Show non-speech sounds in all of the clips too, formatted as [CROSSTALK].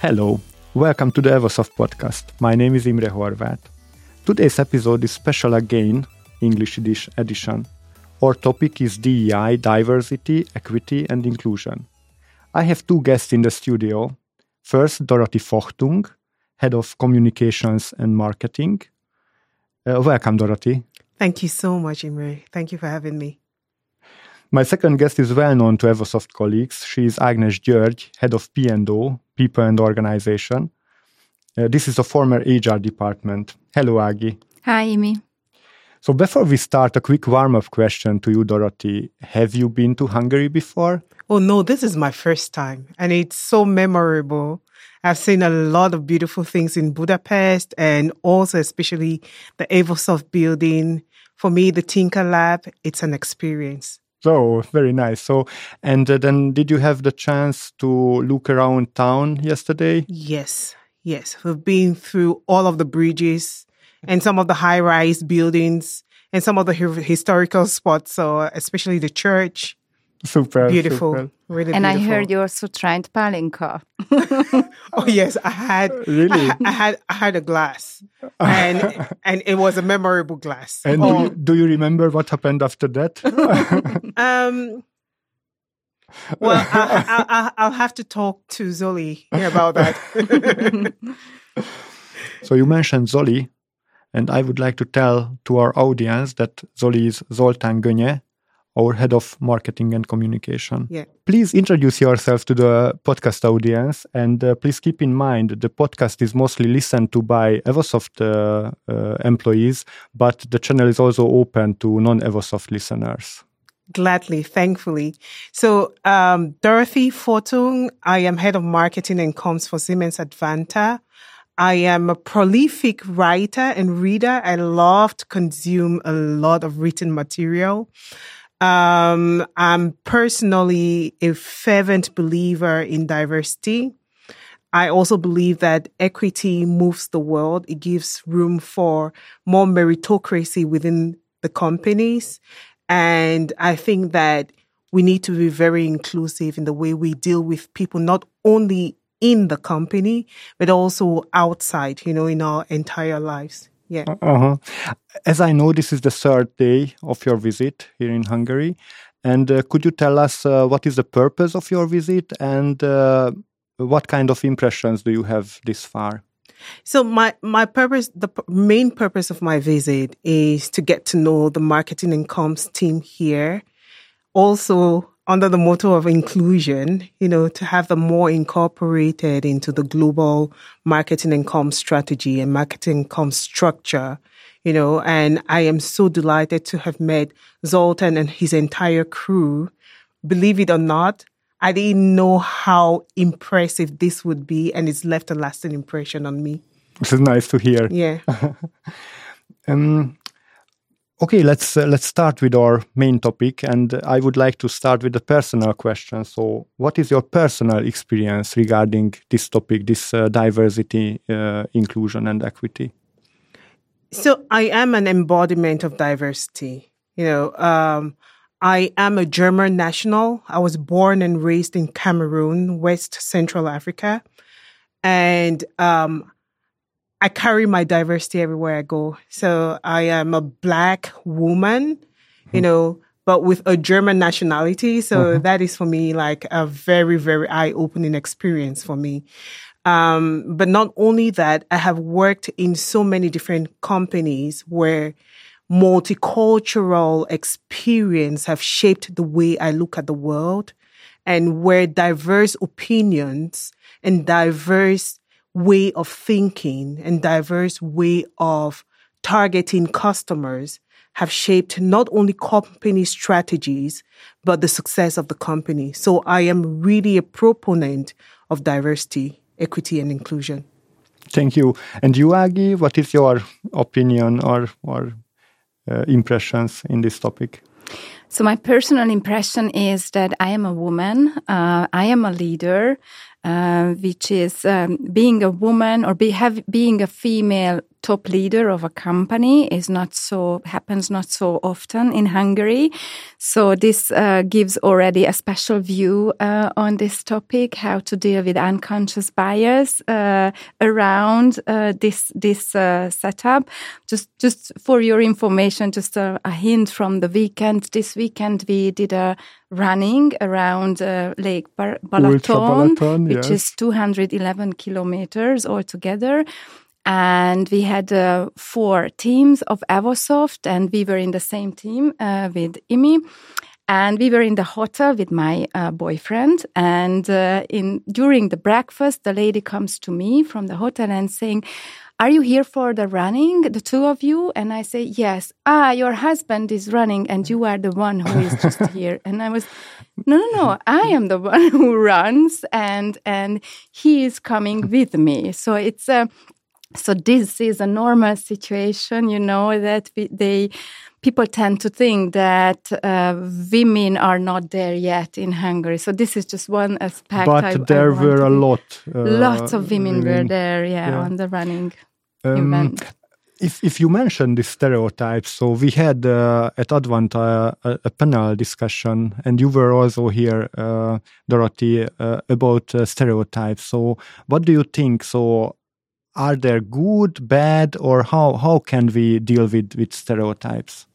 Hello, welcome to the Evosoft podcast. My name is Imre Horvat. Today's episode is special again, English edition. Our topic is DEI, diversity, equity, and inclusion. I have two guests in the studio. First, Dorothy Fohtung, Head of Communications and Marketing. Uh, welcome, Dorothy. Thank you so much, Imre. Thank you for having me. My second guest is well known to Evosoft colleagues. She is Agnes György, head of P&O, People and Organization. Uh, this is a former HR department. Hello, Agi. Hi, Imi. So before we start, a quick warm-up question to you, Dorothy. Have you been to Hungary before? Oh no, this is my first time, and it's so memorable. I've seen a lot of beautiful things in Budapest, and also especially the Evosoft building. For me, the Tinker Lab, it's an experience. So very nice. So, and uh, then did you have the chance to look around town yesterday? Yes, yes. We've been through all of the bridges and some of the high rise buildings and some of the historical spots. So, especially the church. Super. Beautiful. Super. Really and beautiful. I heard you also tried palinka. oh yes, I had. Really? I, I, had. I had a glass, and [LAUGHS] and it was a memorable glass. And oh. do, you, do you remember what happened after that? [LAUGHS] um. Well, I, will have to talk to Zoli about that. [LAUGHS] so you mentioned Zoli, and I would like to tell to our audience that Zoli is Zoltán Gönye, our head of marketing and communication. Yeah. Please introduce yourself to the podcast audience and uh, please keep in mind the podcast is mostly listened to by Evosoft uh, uh, employees, but the channel is also open to non Evosoft listeners. Gladly, thankfully. So, um, Dorothy Fohtung, I am head of marketing and comms for Siemens Advanta. I am a prolific writer and reader. I love to consume a lot of written material. Um, I'm personally a fervent believer in diversity. I also believe that equity moves the world. It gives room for more meritocracy within the companies. And I think that we need to be very inclusive in the way we deal with people, not only in the company, but also outside, you know, in our entire lives. Yeah. Uh-huh. As I know, this is the third day of your visit here in Hungary. And uh, could you tell us uh, what is the purpose of your visit and uh, what kind of impressions do you have this far? So my my purpose, the main purpose of my visit is to get to know the marketing and comms team here. Also, under the motto of inclusion, you know, to have them more incorporated into the global marketing and comms strategy and marketing comms structure, you know, and I am so delighted to have met Zoltan and his entire crew. Believe it or not, I didn't know how impressive this would be, and it's left a lasting impression on me. This is nice to hear. Yeah. [LAUGHS] um, okay, let's uh, let's start with our main topic, and I would like to start with a personal question. So, what is your personal experience regarding this topic, this uh, diversity, uh, inclusion, and equity? So, I am an embodiment of diversity. You know, um, I am a German national. I was born and raised in Cameroon, West Central Africa. And um, I carry my diversity everywhere I go. So I am a black woman, you know, but with a German nationality. So Mhm. that is for me like a very, very eye opening experience for me. Um, but not only that, I have worked in so many different companies where multicultural experience have shaped the way I look at the world and where diverse opinions and diverse way of thinking and diverse way of targeting customers have shaped not only company strategies, but the success of the company. So I am really a proponent of diversity, equity, and inclusion. Thank you. And you, Agi, what is your opinion or or uh, impressions in this topic? So my personal impression is that I am a woman. Uh, I am a leader. Uh, which is um, being a woman or be, have, being a female top leader of a company is not so happens not so often in Hungary. So this uh, gives already a special view uh, on this topic, how to deal with unconscious bias uh, around uh, this this uh, setup. Just just for your information, just a, a, hint from the weekend. This weekend we did a running around uh, Lake Balaton, Balaton which yes. is 211 kilometers altogether and we had uh, four teams of Evosoft, and we were in the same team uh, with Imi. And we were in the hotel with my uh, boyfriend. And uh, in during the breakfast, the lady comes to me from the hotel and saying, "Are you here for the running, the two of you?" And I say, "Yes." Ah, your husband is running, and you are the one who is just [LAUGHS] here. And I was, "No, no, no! I am the one [LAUGHS] who runs, and and he is coming with me." So it's a so this is a normal situation you know that we, they people tend to think that uh, women are not there yet in hungary so this is just one aspect but I, there I were a lot uh, lots of women, women, were there yeah, yeah. on the running um, event if if you mention the stereotypes, so we had uh, at Advanta a, a, panel discussion, and you were also here, uh, Dorothy, uh, about uh, stereotypes. So, what do you think? So, are there good, bad, or how how can we deal with with stereotypes?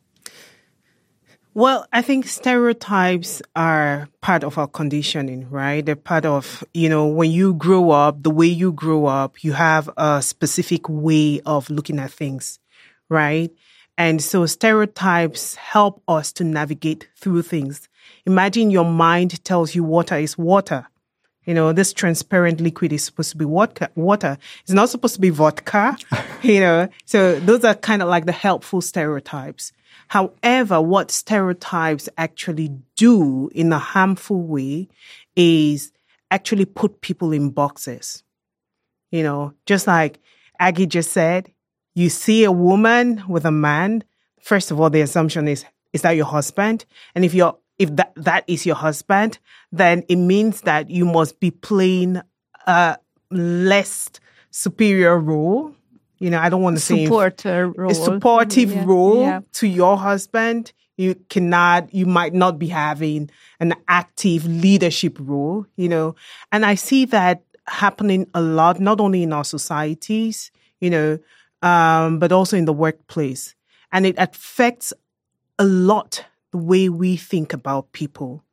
Well, I think stereotypes are part of our conditioning, right? They're part of, you know, when you grow up, the way you grow up, you have a specific way of looking at things, right? And so stereotypes help us to navigate through things. Imagine your mind tells you water is water. You know, this transparent liquid is supposed to be water. Water. It's not supposed to be vodka. [LAUGHS] you know, so those are kind of like the helpful stereotypes. However, what stereotypes actually do in a harmful way is actually put people in boxes. You know, just like Aggie just said, you see a woman with a man. First of all, the assumption is, is that your husband? And if you're if that, that is your husband, then it means that you must be playing a less superior role. You know, I don't want to say supporter role. a supportive yeah. role yeah. to your husband. You cannot, you might not be having an active leadership role, you know. And I see that happening a lot, not only in our societies, you know, um, but also in the workplace. And it affects a lot the way we think about people,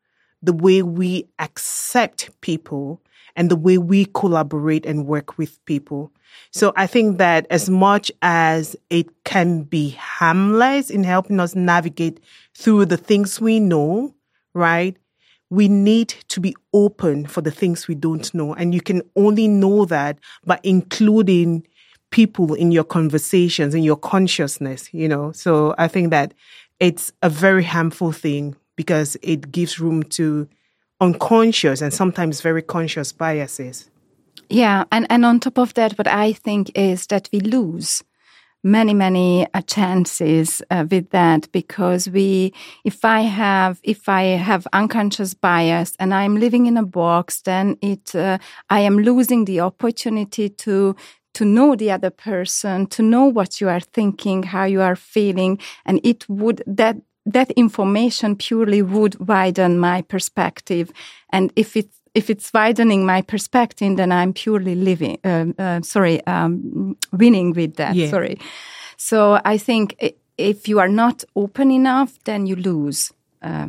the way we accept people, and the way we collaborate and work with people. So I think that as much as it can be harmless in helping us navigate through the things we know, right? We need to be open for the things we don't know. And you can only know that by including people in your conversations, in your consciousness, you know. So I think that it's a very harmful thing because it gives room to unconscious and sometimes very conscious biases. Yeah, and, and on top of that, what I think is that we lose many many uh, chances uh, with that because we if i have if i have unconscious bias and i'm living in a box then it uh, i am losing the opportunity to to know the other person, to know what you are thinking, how you are feeling, and it would that that information purely would widen my perspective. And if it's if it's widening my perspective, then I'm purely living. Uh, uh, sorry, um, winning with that. Yeah. Sorry. So I think if you are not open enough, then you lose. Uh,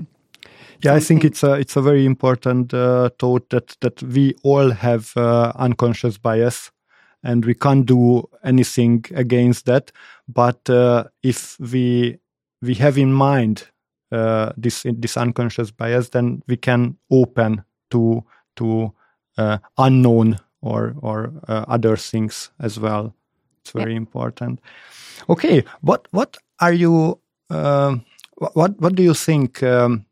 yeah, I think it's a it's a very important uh, thought that that we all have uh, unconscious bias and we can't do anything against that. But uh, if we we have in mind uh, this this unconscious bias, then we can open to to uh, unknown or or uh, other things as well. It's very yeah. important. Okay, what what are you? Um, what what do you think? Um,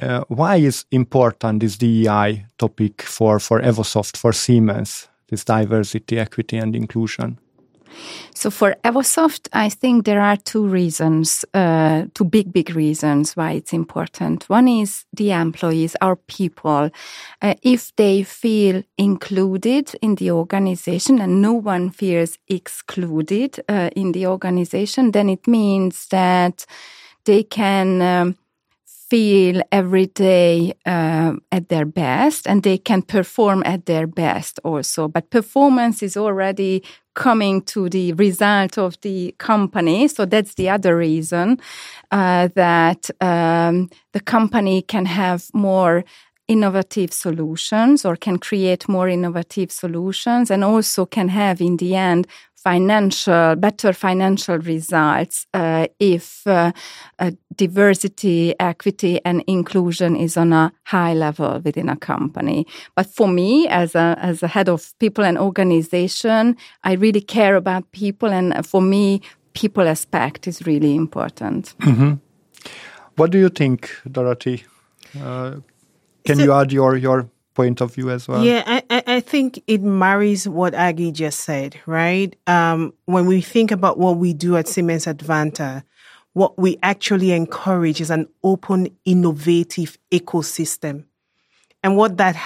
uh, why is important this DEI topic for for Evosoft for Siemens? This diversity, equity, and inclusion? So for Evosoft, I think there are two reasons, uh, two big, big reasons why it's important. One is the employees, our people. Uh, if they feel included in the organization and no one feels excluded uh, in the organization, then it means that they can um, feel every day uh, at their best and they can perform at their best also. But performance is already coming to the result of the company. So that's the other reason uh, that um, the company can have more innovative solutions or can create more innovative solutions and also can have in the end financial better financial results uh, if uh, uh, diversity equity and inclusion is on a high level within a company. But for me as a as a head of people and organization i really care about people and for me people aspect is really important. Mm-hmm. what do you think dorothy? Uh, can so, you add your your point of view as well? Yeah, I, I think it marries what Aggie just said, right? Um, when we think about what we do at Siemens Advanta, what we actually encourage is an open, innovative ecosystem. And what that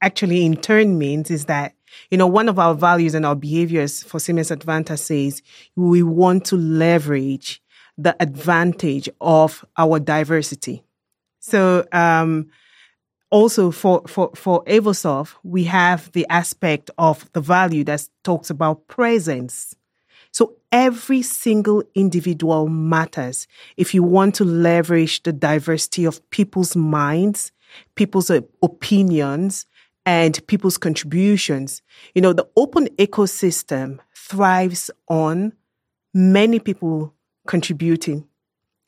actually in turn means is that, you know, one of our values and our behaviors for Siemens Advanta says we want to leverage the advantage of our diversity. So, um, also for, for, for Evosoft, we have the aspect of the value that talks about presence. So every single individual matters if you want to leverage the diversity of people's minds, people's uh, opinions, and people's contributions. You know, the open ecosystem thrives on many people contributing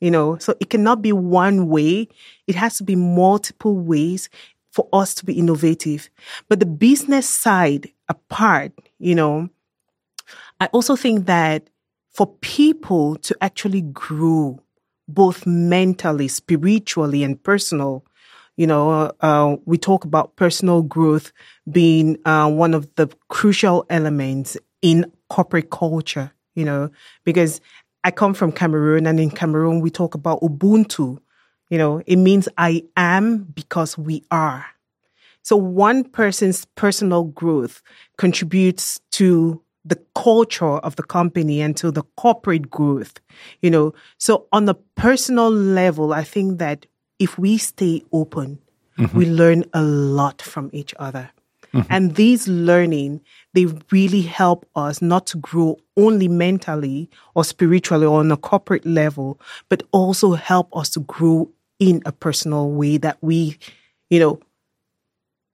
you know so it cannot be one way. It has to be multiple ways for us to be innovative. But the business side apart you know i also think that for people to actually grow both mentally spiritually and personal you know uh, we talk about personal growth being uh, one of the crucial elements in corporate culture you know because I come from Cameroon, and in Cameroon, we talk about Ubuntu. You know, it means I am because we are. So one person's personal growth contributes to the culture of the company and to the corporate growth, you know. So on a personal level, I think that if we stay open, mm-hmm. we learn a lot from each other. Mm-hmm. And these learning, they really help us not to grow only mentally or spiritually or on a corporate level, but also help us to grow in a personal way that we, you know,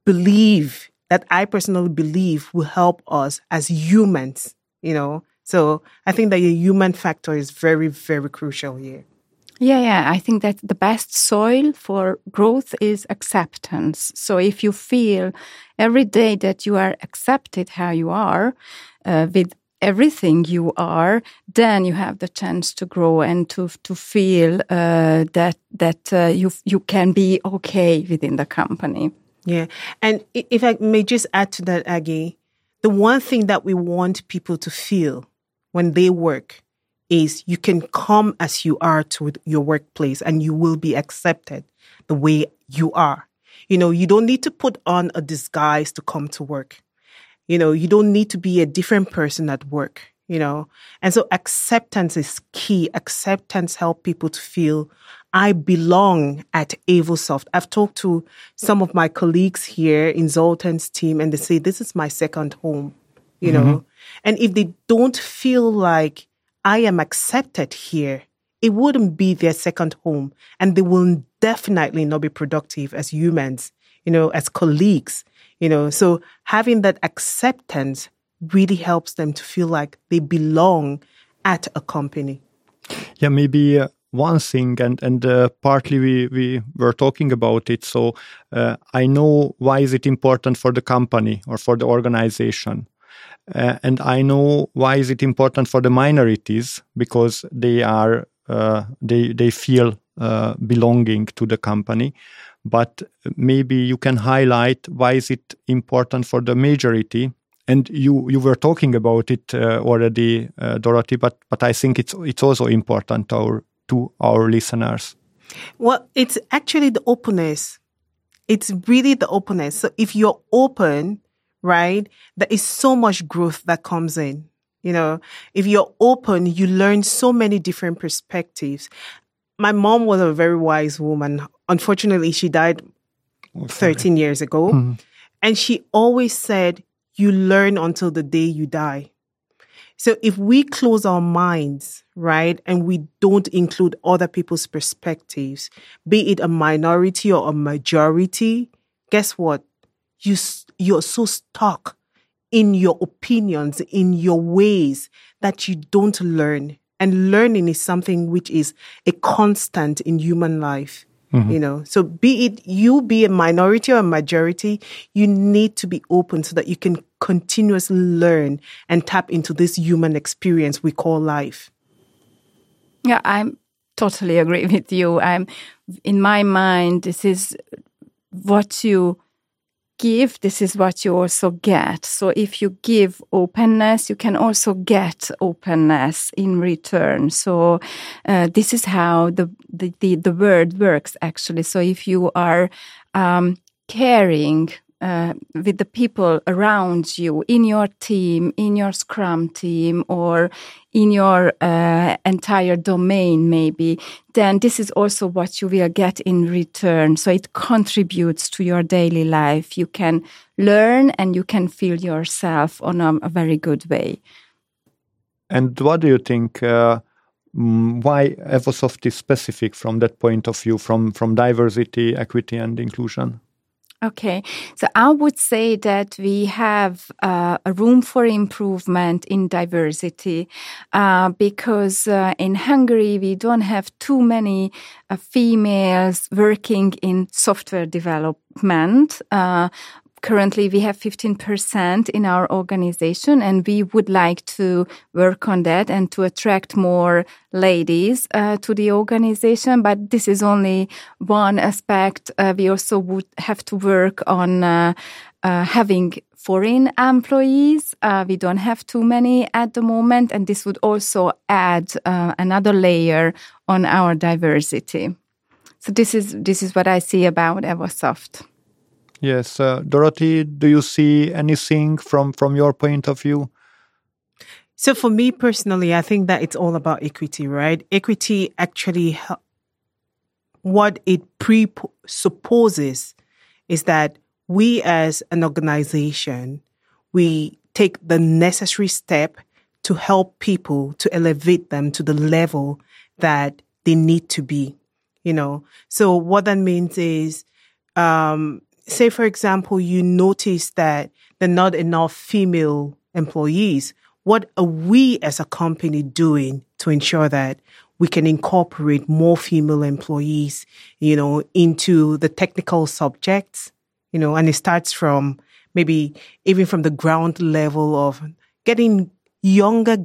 believe that I personally believe will help us as humans, you know. So I think that the human factor is very, very crucial here. Yeah, yeah. I think that the best soil for growth is acceptance. So if you feel every day that you are accepted how you are, uh, with everything you are, then you have the chance to grow and to to feel uh, that that uh, you you can be okay within the company. Yeah, and if I may just add to that, Aggie, the one thing that we want people to feel when they work is you can come as you are to your workplace and you will be accepted the way you are. You know, you don't need to put on a disguise to come to work. You know, you don't need to be a different person at work, you know. And so acceptance is key. Acceptance help people to feel I belong at Evosoft. I've talked to some of my colleagues here in Zoltan's team and they say this is my second home, you mm-hmm. know. And if they don't feel like I am accepted here, it wouldn't be their second home. And they will definitely not be productive as humans, you know, as colleagues, you know. So having that acceptance really helps them to feel like they belong at a company. Yeah, maybe uh, one thing, and and uh, partly we we were talking about it. So uh, I know why is it important for the company or for the organization. Uh, and I know why is it important for the minorities because they are uh, they they feel uh, belonging to the company. But maybe you can highlight why is it important for the majority and you you were talking about it uh, already, uh, Dorothy. But but I think it's it's also important to our to our listeners. Well, it's actually the openness. It's really the openness. So if you're open, right, there is so much growth that comes in. You know, if you're open, you learn so many different perspectives. My mom was a very wise woman. Unfortunately, she died oh, 13 years ago. Mm-hmm. And she always said, you learn until the day you die. So if we close our minds, right, and we don't include other people's perspectives, be it a minority or a majority, guess what? You, you're so stuck in your opinions, in your ways that you don't learn. And learning is something which is a constant in human life. Mm-hmm. You know, so be it you be a minority or a majority, you need to be open so that you can continuously learn and tap into this human experience we call life. Yeah, I'm totally agree with you. I'm in my mind, this is what you give, this is what you also get. So if you give openness, you can also get openness in return. So uh, this is how the, the, the, the, word works actually. So if you are um, caring uh, with the people around you in your team, in your Scrum team, or in your uh, entire domain, maybe, then this is also what you will get in return. So it contributes to your daily life. You can learn and you can feel yourself on a, a very good way. And what do you think? Uh, mm, why Evosoft is specific from that point of view, from from diversity, equity, and inclusion? Okay, so I would say that we have uh, a room for improvement in diversity uh, because uh, in Hungary we don't have too many uh, females working in software development. Currently we have 15% in our organization and we would like to work on that and to attract more ladies uh, to the organization. But this is only one aspect. Uh, we also would have to work on uh, uh having foreign employees. Uh, we don't have too many at the moment and this would also add uh, another layer on our diversity. So this is this is what i see about evosoft Yes, uh, Dorothy, do you see anything from from your point of view? So for me personally, I think that it's all about equity, right? Equity actually what it presupposes is that we as an organization we take the necessary step to help people to elevate them to the level that they need to be you know so what that means is um, say, for example, you notice that there are not enough female employees, what are we as a company doing to ensure that we can incorporate more female employees, you know, into the technical subjects, you know, and it starts from maybe even from the ground level of getting younger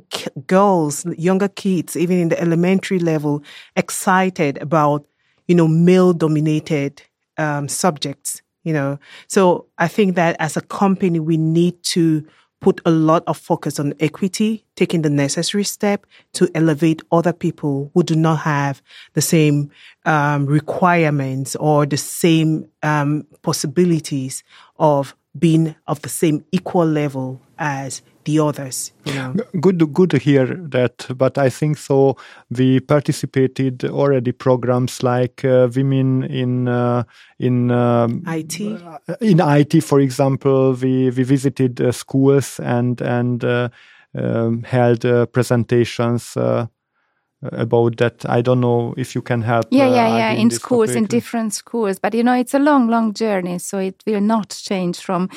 girls, younger kids, even in the elementary level, excited about, you know, male dominated um, subjects you know. So I think that as a company, we need to put a lot of focus on equity, taking the necessary step to elevate other people who do not have the same um, requirements or the same um, possibilities of being of the same equal level as the others. You know? Good, good to hear that. But I think so. We participated already programs like uh, women in uh, in um, IT. In IT, for example, we we visited uh, schools and and uh, um, held uh, presentations uh, about that. I don't know if you can help. Yeah, yeah, uh, yeah. In schools, topic. in different schools, but you know, it's a long, long journey, so it will not change from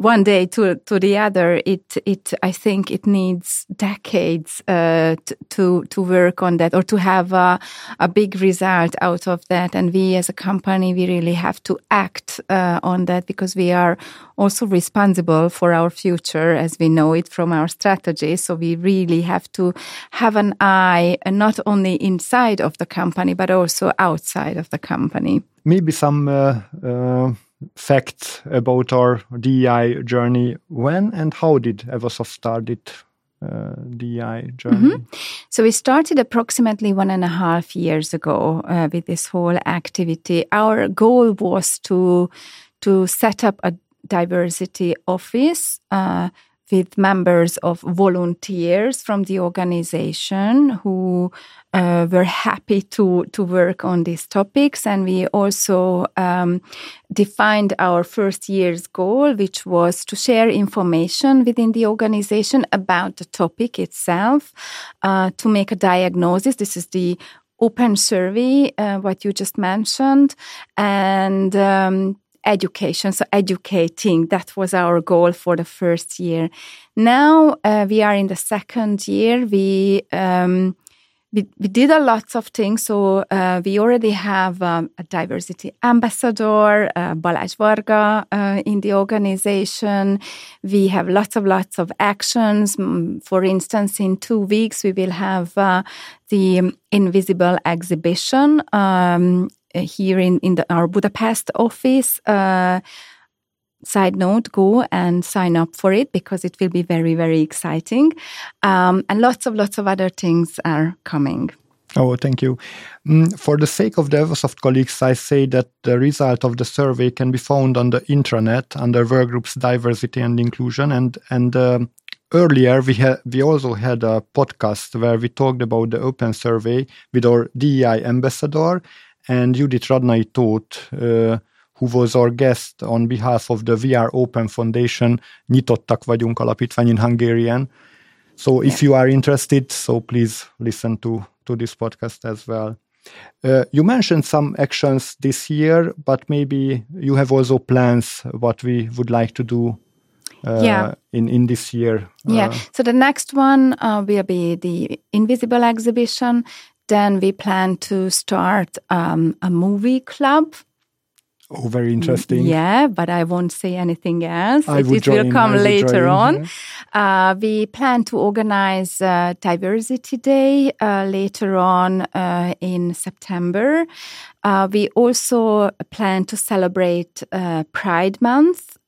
one day to to the other. It it I think it needs decades uh, to to work on that or to have a, a big result out of that. And we as a company, we really have to act uh, on that because we are also responsible for our future as we know it from our strategy. So we really have to have an eye uh, not only inside of the company but also outside of the company. Maybe some. Uh, uh facts about our DEI journey. When and how did Evosoft started uh, DEI journey? Mm-hmm. So we started approximately one and a half years ago uh, with this whole activity. Our goal was to to set up a diversity office. Uh, with members of volunteers from the organization who uh, were happy to to work on these topics, and we also um, defined our first year's goal, which was to share information within the organization about the topic itself, uh, to make a diagnosis. This is the open survey, uh, what you just mentioned, and um, education, so educating. That was our goal for the first year. Now uh, we are in the second year. We um, we, we did a lots of things. So uh, we already have um, a diversity ambassador, uh, Balázs Varga, uh, in the organization. We have lots of lots of actions. For instance, in two weeks we will have uh, the Invisible exhibition um, here in, in the, our Budapest office. Uh, side note, go and sign up for it because it will be very, very exciting. Um, and lots of, lots of other things are coming. Oh, thank you. Mm, for the sake of the Evosoft colleagues, I say that the result of the survey can be found on the intranet under workgroups diversity and inclusion. And and uh, earlier we we also had a podcast where we talked about the open survey with our DEI ambassador and Judith Radnai Tóth, uh, who was our guest on behalf of the We Are Open Foundation, Nyitottak vagyunk alapítvány in Hungarian. So if you are interested, so please listen to, to this podcast as well. Uh, you mentioned some actions this year, but maybe you have also plans what we would like to do uh, yeah. in in this year. Yeah. Uh, so the next one uh, will be the Invisible exhibition. Then we plan to start um, a movie club. Oh, very interesting. Yeah, but I won't say anything else. I it, will come later on. Uh, we plan to organize uh, Diversity Day uh, later on uh, in September. Uh, we also plan to celebrate uh, Pride Month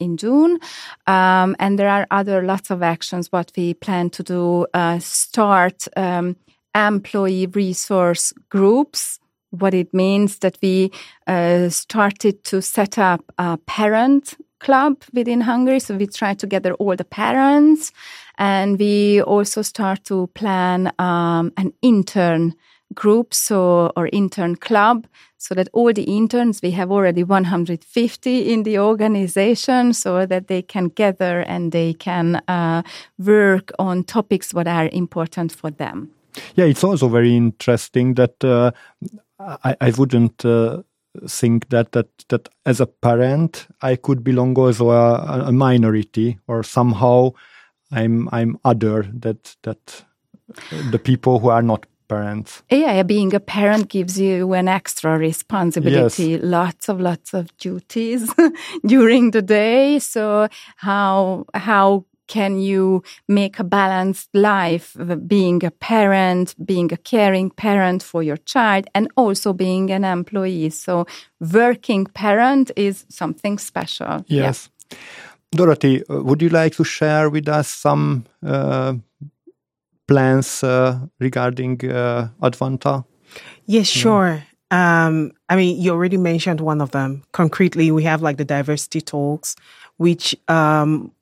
in June. Um, and there are other lots of actions what we plan to do. start um, employee resource groups. What it means that we uh, started to set up a parent club within Hungary. So we try to gather all the parents, and we also start to plan um, an intern group, so or intern club, so that all the interns we have already 150 in the organization, so that they can gather and they can uh, work on topics what are important for them. Yeah, it's also very interesting that uh, I, I wouldn't uh, think that that that as a parent I could belong also a, a minority or somehow I'm I'm other that that the people who are not parents. Yeah, being a parent gives you an extra responsibility, yes. lots of lots of duties [LAUGHS] during the day. So how how can you make a balanced life being a parent, being a caring parent for your child, and also being an employee? So, working parent is something special. Yes. Yeah. Dorothy, uh, would you like to share with us some uh, plans uh, regarding uh, Advanta? Yes, sure. Um, I mean, you already mentioned one of them. Concretely, we have like the diversity talks, which um,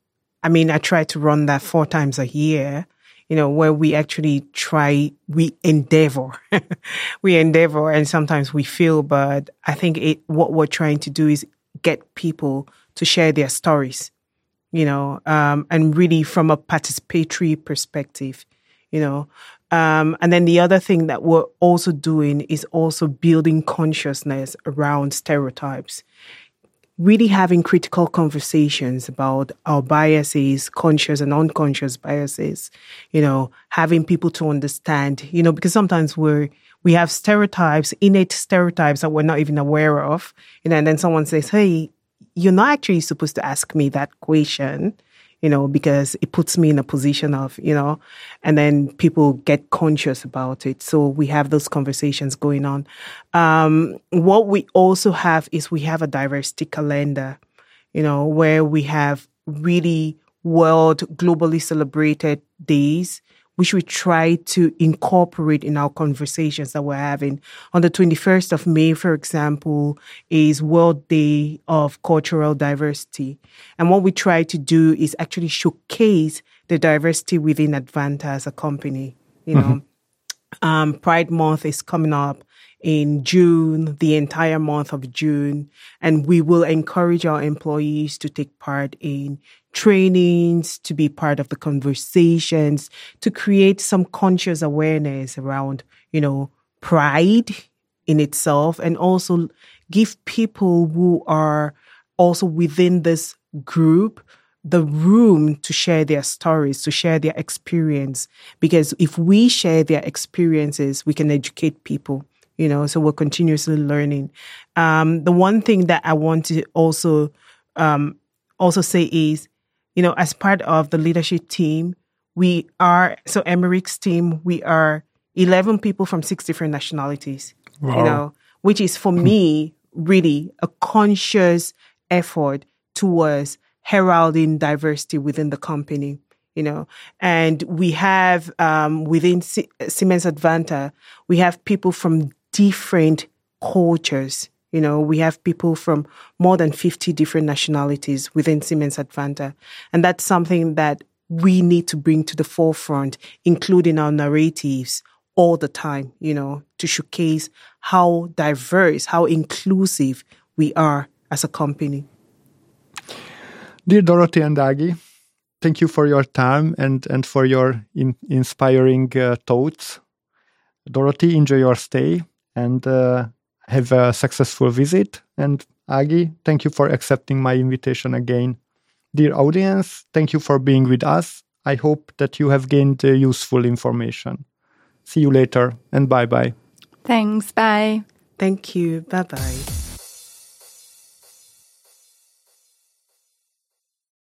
I mean, I try to run that four times a year, you know, where we actually try, we endeavor, [LAUGHS] we endeavor and sometimes we feel, but I think it, what we're trying to do is get people to share their stories, you know, um, and really from a participatory perspective, you know. Um, and then the other thing that we're also doing is also building consciousness around stereotypes really having critical conversations about our biases, conscious and unconscious biases, you know, having people to understand, you know, because sometimes we're, we have stereotypes, innate stereotypes that we're not even aware of, you know, and then someone says, Hey, you're not actually supposed to ask me that question, you know, because it puts me in a position of, you know, and then people get conscious about it. So we have those conversations going on. Um, what we also have is we have a diversity calendar, you know, where we have really world globally celebrated days which we try to incorporate in our conversations that we're having. On the 21st of May, for example, is World Day of Cultural Diversity. And what we try to do is actually showcase the diversity within Advanta as a company. You know, mm-hmm. um, Pride Month is coming up in June, the entire month of June. And we will encourage our employees to take part in trainings, to be part of the conversations, to create some conscious awareness around, you know, pride in itself and also give people who are also within this group the room to share their stories, to share their experience. Because if we share their experiences, we can educate people you know, so we're continuously learning. Um, the one thing that I want to also um, also say is, you know, as part of the leadership team, we are so Emmerich's team. We are eleven people from six different nationalities. Wow. You know, which is for me really a conscious effort towards heralding diversity within the company you know and we have um, within siemens advanta we have people from different cultures. You know, we have people from more than 50 different nationalities within Siemens Advanta. And that's something that we need to bring to the forefront, including our narratives all the time, you know, to showcase how diverse, how inclusive we are as a company. Dear Dorothy and Agi, thank you for your time and, and for your in, inspiring uh, thoughts. Dorothy, enjoy your stay and uh, have a successful visit. And Agi, thank you for accepting my invitation again. Dear audience, thank you for being with us. I hope that you have gained uh, useful information. See you later and bye bye. Thanks. Bye. Thank you. Bye bye.